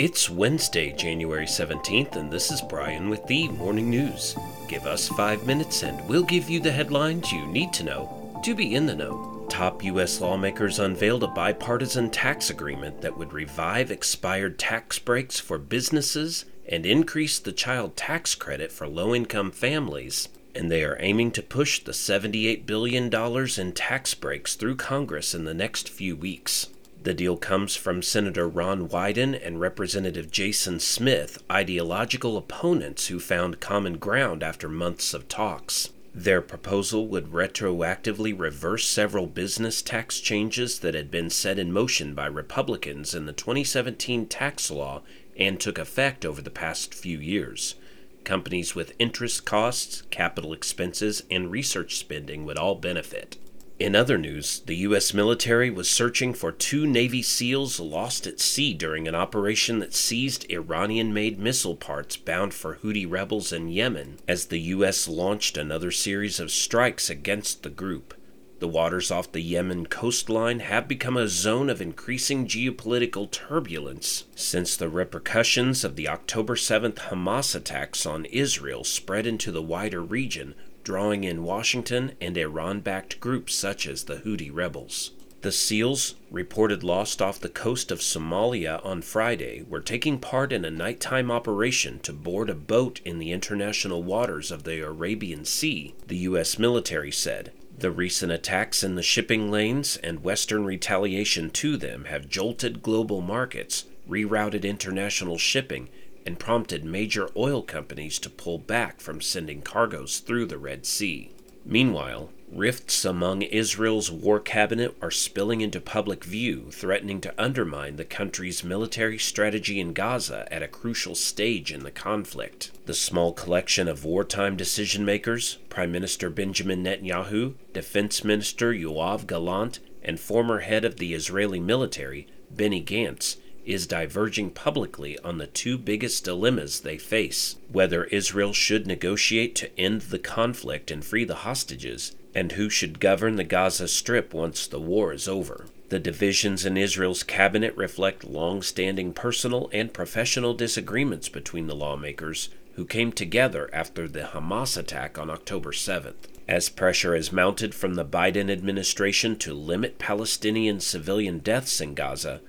It's Wednesday, January 17th, and this is Brian with the Morning News. Give us five minutes and we'll give you the headlines you need to know to be in the know. Top U.S. lawmakers unveiled a bipartisan tax agreement that would revive expired tax breaks for businesses and increase the child tax credit for low income families. And they are aiming to push the $78 billion in tax breaks through Congress in the next few weeks. The deal comes from Senator Ron Wyden and Representative Jason Smith, ideological opponents who found common ground after months of talks. Their proposal would retroactively reverse several business tax changes that had been set in motion by Republicans in the 2017 tax law and took effect over the past few years. Companies with interest costs, capital expenses, and research spending would all benefit. In other news, the U.S. military was searching for two Navy SEALs lost at sea during an operation that seized Iranian made missile parts bound for Houthi rebels in Yemen as the U.S. launched another series of strikes against the group. The waters off the Yemen coastline have become a zone of increasing geopolitical turbulence since the repercussions of the October 7th Hamas attacks on Israel spread into the wider region, drawing in Washington and Iran backed groups such as the Houthi rebels. The SEALs, reported lost off the coast of Somalia on Friday, were taking part in a nighttime operation to board a boat in the international waters of the Arabian Sea, the U.S. military said. The recent attacks in the shipping lanes and Western retaliation to them have jolted global markets, rerouted international shipping, and prompted major oil companies to pull back from sending cargoes through the Red Sea. Meanwhile, rifts among Israel's war cabinet are spilling into public view, threatening to undermine the country's military strategy in Gaza at a crucial stage in the conflict. The small collection of wartime decision makers, Prime Minister Benjamin Netanyahu, Defense Minister Yoav Gallant, and former head of the Israeli military, Benny Gantz, is diverging publicly on the two biggest dilemmas they face whether Israel should negotiate to end the conflict and free the hostages, and who should govern the Gaza Strip once the war is over. The divisions in Israel's cabinet reflect long standing personal and professional disagreements between the lawmakers who came together after the Hamas attack on October 7th. As pressure is mounted from the Biden administration to limit Palestinian civilian deaths in Gaza,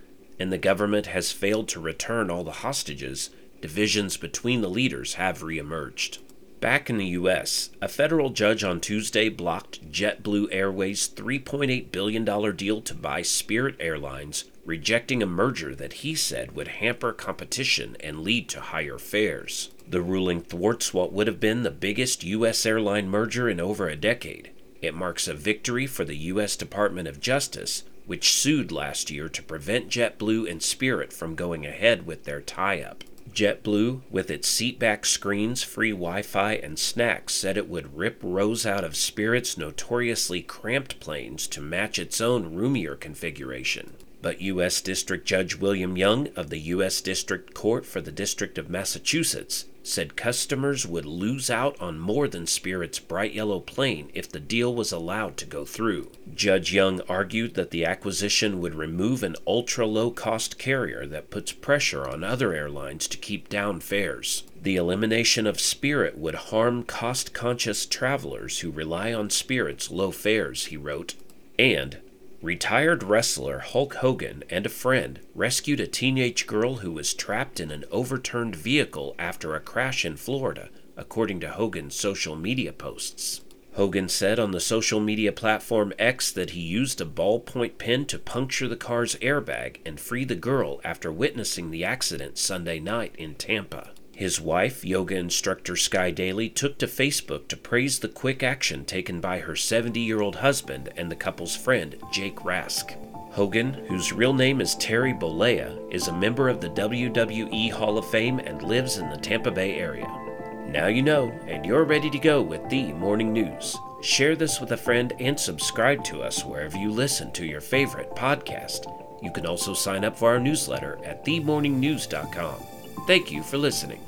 and the government has failed to return all the hostages, divisions between the leaders have reemerged. Back in the U.S., a federal judge on Tuesday blocked JetBlue Airways' $3.8 billion deal to buy Spirit Airlines, rejecting a merger that he said would hamper competition and lead to higher fares. The ruling thwarts what would have been the biggest U.S. airline merger in over a decade. It marks a victory for the U.S. Department of Justice, which sued last year to prevent JetBlue and Spirit from going ahead with their tie up. JetBlue, with its seatback screens, free Wi Fi, and snacks, said it would rip rows out of Spirit's notoriously cramped planes to match its own roomier configuration. But U.S. District Judge William Young of the U.S. District Court for the District of Massachusetts said customers would lose out on more than Spirit's bright yellow plane if the deal was allowed to go through. Judge Young argued that the acquisition would remove an ultra low cost carrier that puts pressure on other airlines to keep down fares. The elimination of Spirit would harm cost conscious travelers who rely on Spirit's low fares, he wrote. And Retired wrestler Hulk Hogan and a friend rescued a teenage girl who was trapped in an overturned vehicle after a crash in Florida, according to Hogan's social media posts. Hogan said on the social media platform X that he used a ballpoint pen to puncture the car's airbag and free the girl after witnessing the accident Sunday night in Tampa. His wife, yoga instructor Sky Daily, took to Facebook to praise the quick action taken by her 70 year old husband and the couple's friend, Jake Rask. Hogan, whose real name is Terry Bollea, is a member of the WWE Hall of Fame and lives in the Tampa Bay area. Now you know, and you're ready to go with the morning news. Share this with a friend and subscribe to us wherever you listen to your favorite podcast. You can also sign up for our newsletter at themorningnews.com. Thank you for listening.